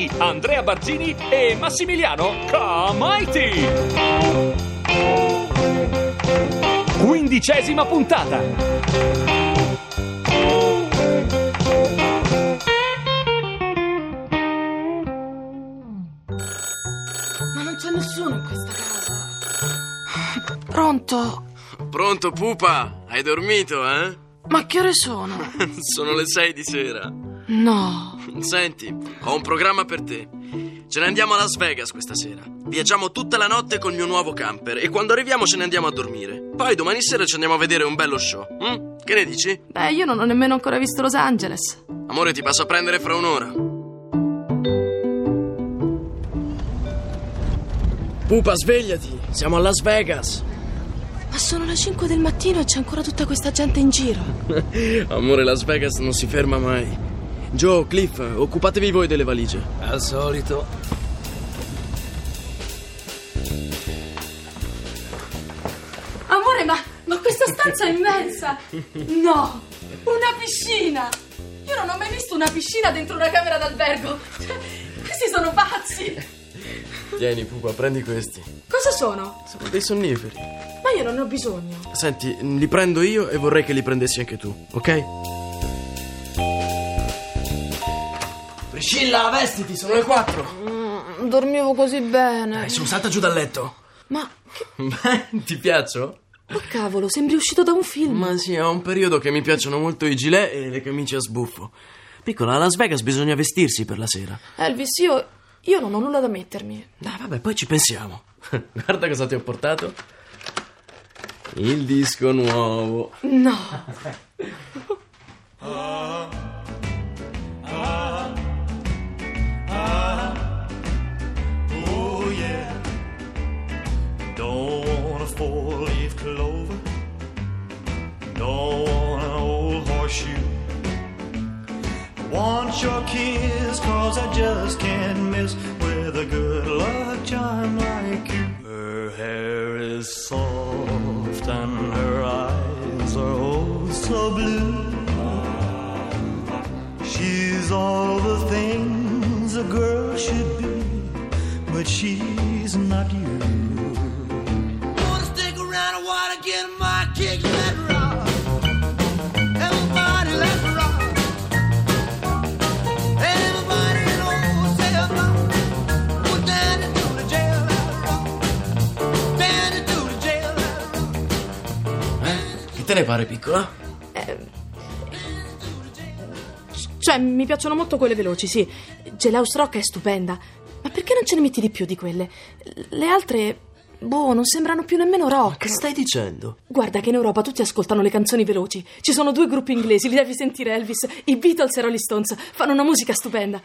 di Andrea Barzini e Massimiliano Comaiti. Quindicesima puntata. Ma non c'è nessuno in questa casa. Pronto? Pronto, pupa? Hai dormito, eh? Ma che ore sono? Sono le sei di sera. No. Senti, ho un programma per te. Ce ne andiamo a Las Vegas questa sera. Viaggiamo tutta la notte col mio nuovo camper e quando arriviamo ce ne andiamo a dormire. Poi domani sera ci andiamo a vedere un bello show. hm? Che ne dici? Beh, io non ho nemmeno ancora visto Los Angeles. Amore, ti passo a prendere fra un'ora. Pupa, svegliati. Siamo a Las Vegas. Ma sono le 5 del mattino e c'è ancora tutta questa gente in giro. Amore, Las Vegas non si ferma mai. Joe, Cliff, occupatevi voi delle valigie. Al solito. Amore, ma, ma questa stanza è immensa! No! Una piscina! Io non ho mai visto una piscina dentro una camera d'albergo! Cioè, questi sono pazzi! Tieni, pupa, prendi questi. Cosa sono? Sono dei sonniferi. Ma io non ne ho bisogno. Senti, li prendo io e vorrei che li prendessi anche tu, ok? Priscilla, vestiti, sono le quattro. Mm, dormivo così bene. Dai, su, salta giù dal letto. Ma che Beh, ti piaccio? oh, cavolo, sembri uscito da un film. Ma sì, ho un periodo che mi piacciono molto i gilet e le camicie a sbuffo. Piccola, a Las Vegas bisogna vestirsi per la sera. Elvis, io, io non ho nulla da mettermi. Dai, vabbè, poi ci pensiamo. Guarda cosa ti ho portato. Il disco nuovo. No. cause I just can't miss with a good luck charm like you. Her hair is soft and her eyes are oh so blue. She's all the things a girl should be, but she's not you. Te ne pare, piccola? Cioè, mi piacciono molto quelle veloci, sì. Gelaus Rock è stupenda. Ma perché non ce ne metti di più di quelle? Le altre, boh, non sembrano più nemmeno rock. Che stai dicendo? Guarda che in Europa tutti ascoltano le canzoni veloci. Ci sono due gruppi inglesi, li devi sentire, Elvis. I Beatles e Rolling Stones. Fanno una musica stupenda.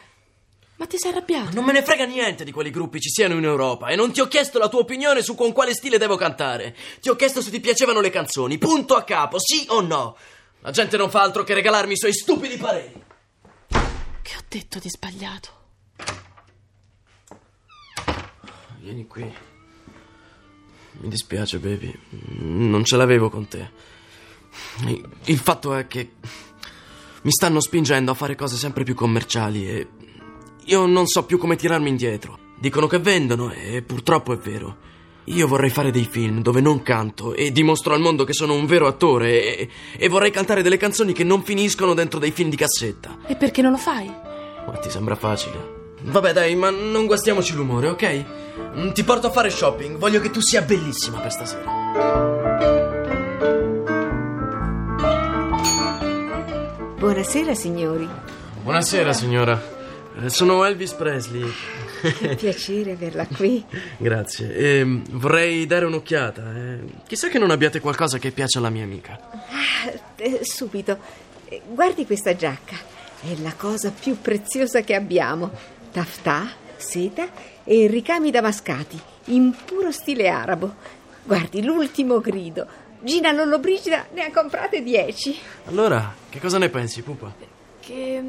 Ma ti sei arrabbiato? Non me ne frega niente di quali gruppi ci siano in Europa e non ti ho chiesto la tua opinione su con quale stile devo cantare. Ti ho chiesto se ti piacevano le canzoni, punto a capo, sì o no. La gente non fa altro che regalarmi i suoi stupidi pareri. Che ho detto di sbagliato? Vieni qui. Mi dispiace, baby. Non ce l'avevo con te. Il fatto è che mi stanno spingendo a fare cose sempre più commerciali e io non so più come tirarmi indietro. Dicono che vendono e purtroppo è vero. Io vorrei fare dei film dove non canto e dimostro al mondo che sono un vero attore e, e vorrei cantare delle canzoni che non finiscono dentro dei film di cassetta. E perché non lo fai? Ma ti sembra facile? Vabbè, dai, ma non guastiamoci l'umore, ok? Mm, Ti porto a fare shopping. Voglio che tu sia bellissima per stasera. Buonasera signori, Buonasera, signora. Sono Elvis Presley. che piacere averla qui. Grazie. Ehm, vorrei dare un'occhiata. eh. Chissà che non abbiate qualcosa che piace alla mia amica. Ah, eh, subito, Eh, guardi questa giacca. È la cosa più preziosa che abbiamo. Taftà, seta e ricami damascati, in puro stile arabo. Guardi, l'ultimo grido. Gina Lollobrigida ne ha comprate dieci. Allora, che cosa ne pensi, pupa? Che,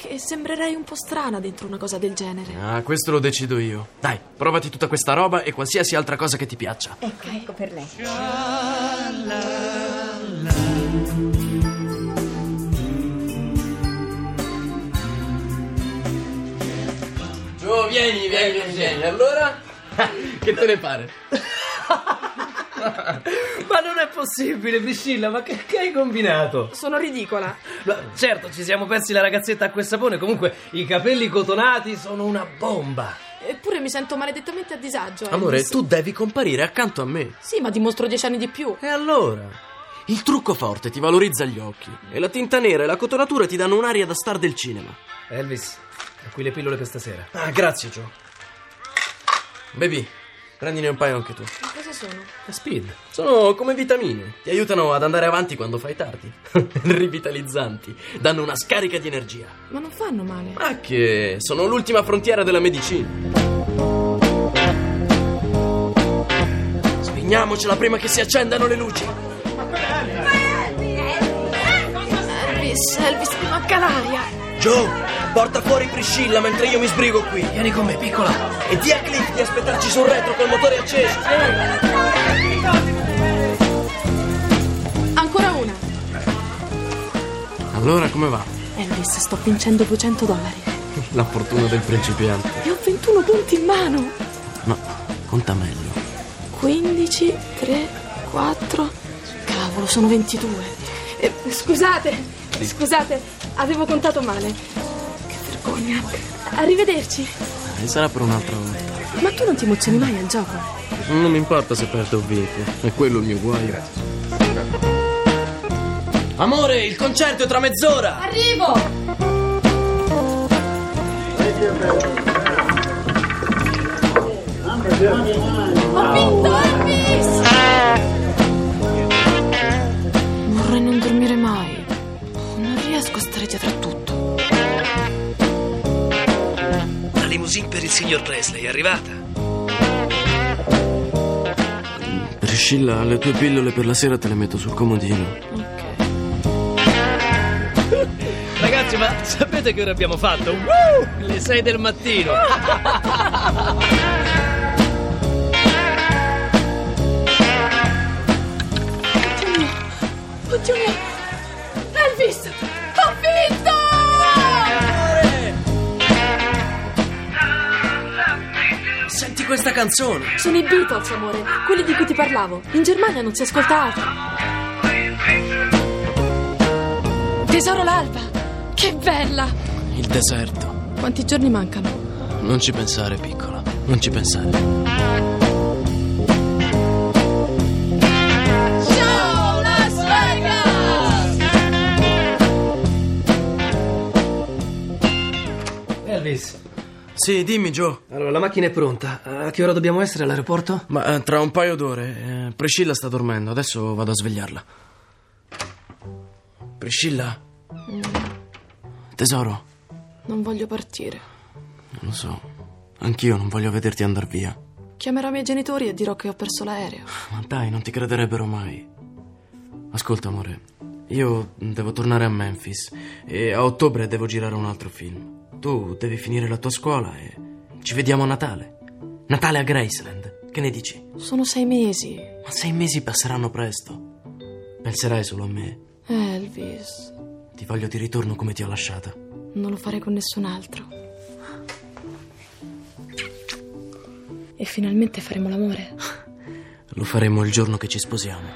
che sembrerei un po' strana dentro una cosa del genere. Ah, questo lo decido io. Dai, provati tutta questa roba e qualsiasi altra cosa che ti piaccia. Ecco, ecco per lei. Giù, vieni, vieni, vieni, vieni. Allora, che te ne pare? Ma non è possibile, Priscilla, ma che, che hai combinato? Sono ridicola. Ma certo, ci siamo persi la ragazzetta acqua e sapone, comunque i capelli cotonati sono una bomba. Eppure mi sento maledettamente a disagio. Amore, Elvis. tu devi comparire accanto a me. Sì, ma dimostro dieci anni di più. E allora? Il trucco forte ti valorizza gli occhi e la tinta nera e la cotonatura ti danno un'aria da star del cinema. Elvis, ho qui le pillole per stasera. Ah, grazie, Joe. Baby, prendine un paio anche tu. Sono? Speed. Sono come vitamine. Ti aiutano ad andare avanti quando fai tardi. Rivitalizzanti. Danno una scarica di energia. Ma non fanno male. Ma che sono l'ultima frontiera della medicina. Spegniamocela prima che si accendano le luci. Elvis, Elvis, manca l'aria. Joe, porta fuori Priscilla mentre io mi sbrigo qui. Vieni con me, piccola. E di a Cliff di aspettarci sul retro col motore acceso. Ancora una. Allora come va? Elvis, sto vincendo 200 dollari. La fortuna del principiante. E ho 21 punti in mano. No, conta meglio. 15, 3, 4. Cavolo, sono 22. Eh, scusate, scusate, avevo contato male. Vergogna. Arrivederci. E sarà per un'altra volta. Ma tu non ti emozioni mai al gioco? Non mi importa se perdo o vinco. È quello il mio guaio. Amore, il concerto è tra mezz'ora. Arrivo! Ho vinto, Limousine per il signor Presley è arrivata. Priscilla, le tue pillole per la sera te le metto sul comodino. Ok. Ragazzi, ma sapete che ora abbiamo fatto? Woo! Le 6 del mattino. Oddio mio! Questa canzone. Sono i Beatles, amore. Quelli di cui ti parlavo. In Germania non si ascolta altro. Tesoro l'alba! Che bella! Il deserto. Quanti giorni mancano? Non ci pensare, piccola. Non ci pensare. Ciao Las Vegas! Elvis, Sì, dimmi, Joe. allora la macchina è pronta. A che ora dobbiamo essere all'aeroporto? Ma eh, tra un paio d'ore. eh, Priscilla sta dormendo. Adesso vado a svegliarla. Priscilla? Tesoro, Non voglio partire. lo so. Anch'io non voglio vederti andare via. Chiamerò i miei genitori e dirò che ho perso l'aereo. Ma dai, non ti crederebbero mai. Ascolta, amore. Io devo tornare a Memphis e a ottobre devo girare un altro film. Tu devi finire la tua scuola e ci vediamo a Natale. Natale a Graceland. Che ne dici? Sono sei mesi. Ma sei mesi passeranno presto. Penserai solo a me. Elvis, Ti voglio di ritorno come ti ho lasciata. non lo farei con nessun altro. E finalmente faremo l'amore. Lo faremo il giorno che ci sposiamo.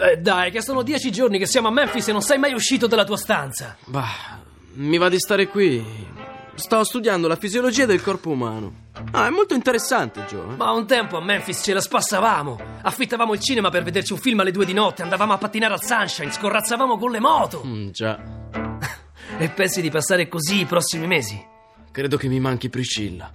Eh dai, che sono dieci giorni che siamo a Memphis e non sei mai uscito dalla tua stanza. Bah, mi va di stare qui. Sto studiando la fisiologia del corpo umano. Ah, è molto interessante, Joe. eh. Ma un tempo a Memphis ce la spassavamo. Affittavamo il cinema per vederci un film alle due di notte, andavamo a pattinare al Sunshine, scorrazzavamo con le moto. Mm, già. E pensi di passare così i prossimi mesi? credo che mi manchi Priscilla.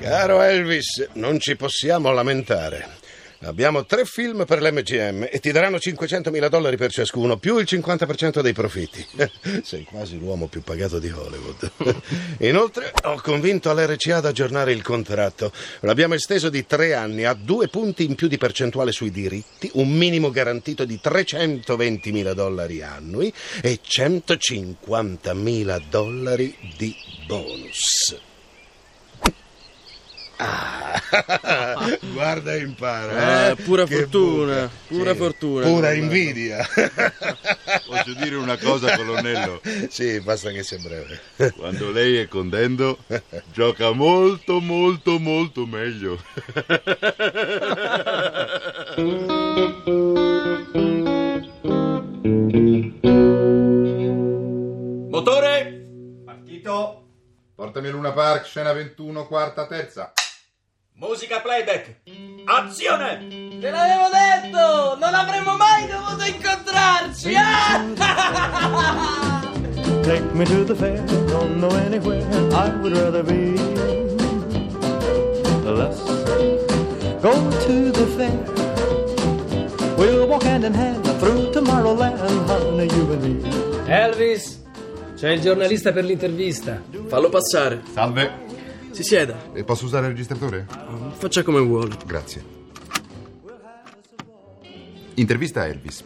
Caro Elvis, non ci possiamo lamentare. Abbiamo tre film per l'MGM e ti daranno 500.000 dollari per ciascuno, più il 50% dei profitti. Sei quasi l'uomo più pagato di Hollywood. Inoltre, ho convinto l'RCA ad aggiornare il contratto. L'abbiamo esteso di tre anni a due punti in più di percentuale sui diritti, un minimo garantito di 320.000 dollari annui e 150.000 dollari di bonus. Ah, guarda e impara. Eh, pura Che fortuna, buca. pura fortuna. Pura invidia. Posso dire una cosa, colonnello? sì, basta che sia breve. Quando lei è contento, gioca molto, molto, molto meglio. Motore! Partito. Portami Luna Park, scena 21, quarta, terza. Musica playback! Azione! Te l'avevo detto! Non avremmo mai dovuto incontrarci! ah! Take me to the fair, don't know anywhere I would rather be. Let's go to the fair. We'll walk hand in hand through Tomorrowland, honey, you and me. Elvis, c'è il giornalista per l'intervista. Fallo passare. Salve. Si sieda. E posso usare il registratore? Faccia come vuole. Grazie. Intervista a Elvis.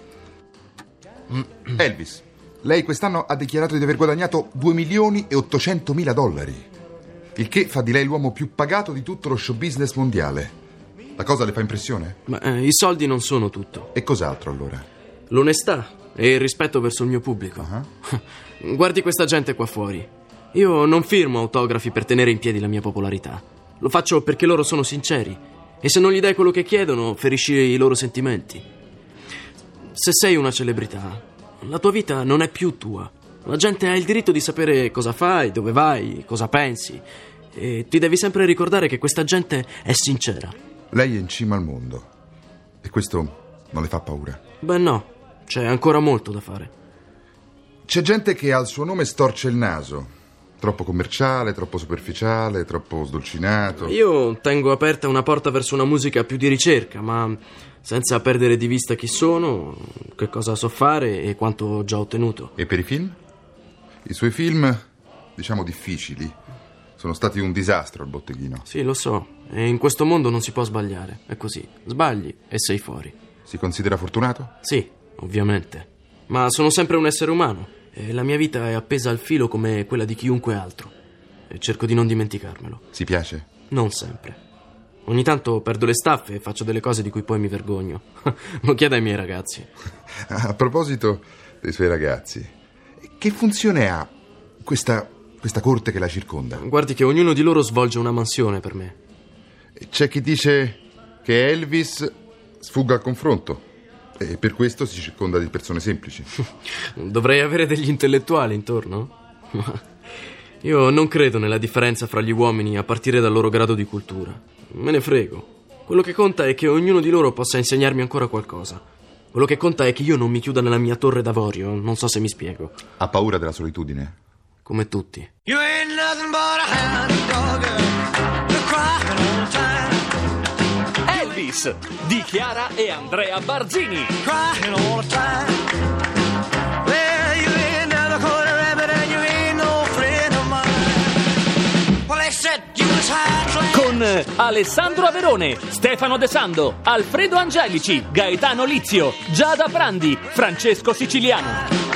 Elvis, lei quest'anno ha dichiarato di aver guadagnato 2 milioni e 800 mila dollari. Il che fa di lei l'uomo più pagato di tutto lo show business mondiale. La cosa le fa impressione? Ma eh, i soldi non sono tutto. E cos'altro allora? L'onestà e il rispetto verso il mio pubblico. Guardi questa gente qua fuori. Io non firmo autografi per tenere in piedi la mia popolarità. Lo faccio perché loro sono sinceri. E se non gli dai quello che chiedono, ferisci i loro sentimenti. Se sei una celebrità, la tua vita non è più tua. La gente ha il diritto di sapere cosa fai, dove vai, cosa pensi. E ti devi sempre ricordare che questa gente è sincera. Lei è in cima al mondo. E questo non le fa paura? Beh no, c'è ancora molto da fare. C'è gente che al suo nome storce il naso. Troppo commerciale, troppo superficiale, troppo sdolcinato. Io tengo aperta una porta verso una musica più di ricerca, ma senza perdere di vista chi sono, che cosa so fare e quanto ho già ottenuto. E per i film? I suoi film, diciamo difficili, sono stati un disastro al botteghino. Sì, lo so, e in questo mondo non si può sbagliare, è così. Sbagli e sei fuori. Si considera fortunato? Sì, ovviamente. Ma sono sempre un essere umano la mia vita è appesa al filo come quella di chiunque altro. Cerco di non dimenticarmelo. Si piace? Non sempre. Ogni tanto perdo le staffe e faccio delle cose di cui poi mi vergogno. Lo chiedo ai miei ragazzi. A proposito dei suoi ragazzi, che funzione ha questa, questa corte che la circonda? Guardi che ognuno di loro svolge una mansione per me. C'è chi dice che Elvis sfugga al confronto e per questo si circonda di persone semplici. Dovrei avere degli intellettuali intorno? Io non credo nella differenza fra gli uomini a partire dal loro grado di cultura. Me ne frego. Quello che conta è che ognuno di loro possa insegnarmi ancora qualcosa. Quello che conta è che io non mi chiuda nella mia torre d'avorio, non so se mi spiego. Ha paura della solitudine? Come tutti. You ain't nothing but a hound Elvis di Chiara e Andrea Barzini. Crying all the time. Well, you ain't never caught a rabbit and you ain't no friend of mine. Well, they said you was high class. Con Alessandro Averone, Stefano De Sando, Alfredo Angelici, Gaetano Lizio, Giada Prandi, Francesco Siciliano.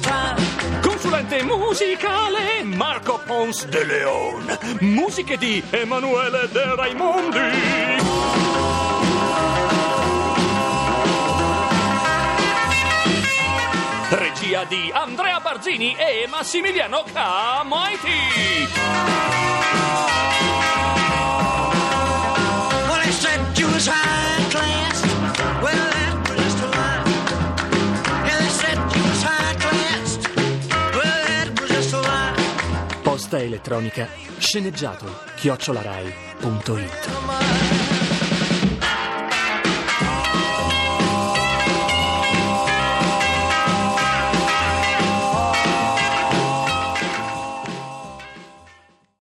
Time. Consulente musicale Marco Pons de Leon. Musiche di Emanuele De Raimondi. Regia di Andrea Barzini e Massimiliano Camaiti. Elettronica sceneggiato chiocciolarai.it.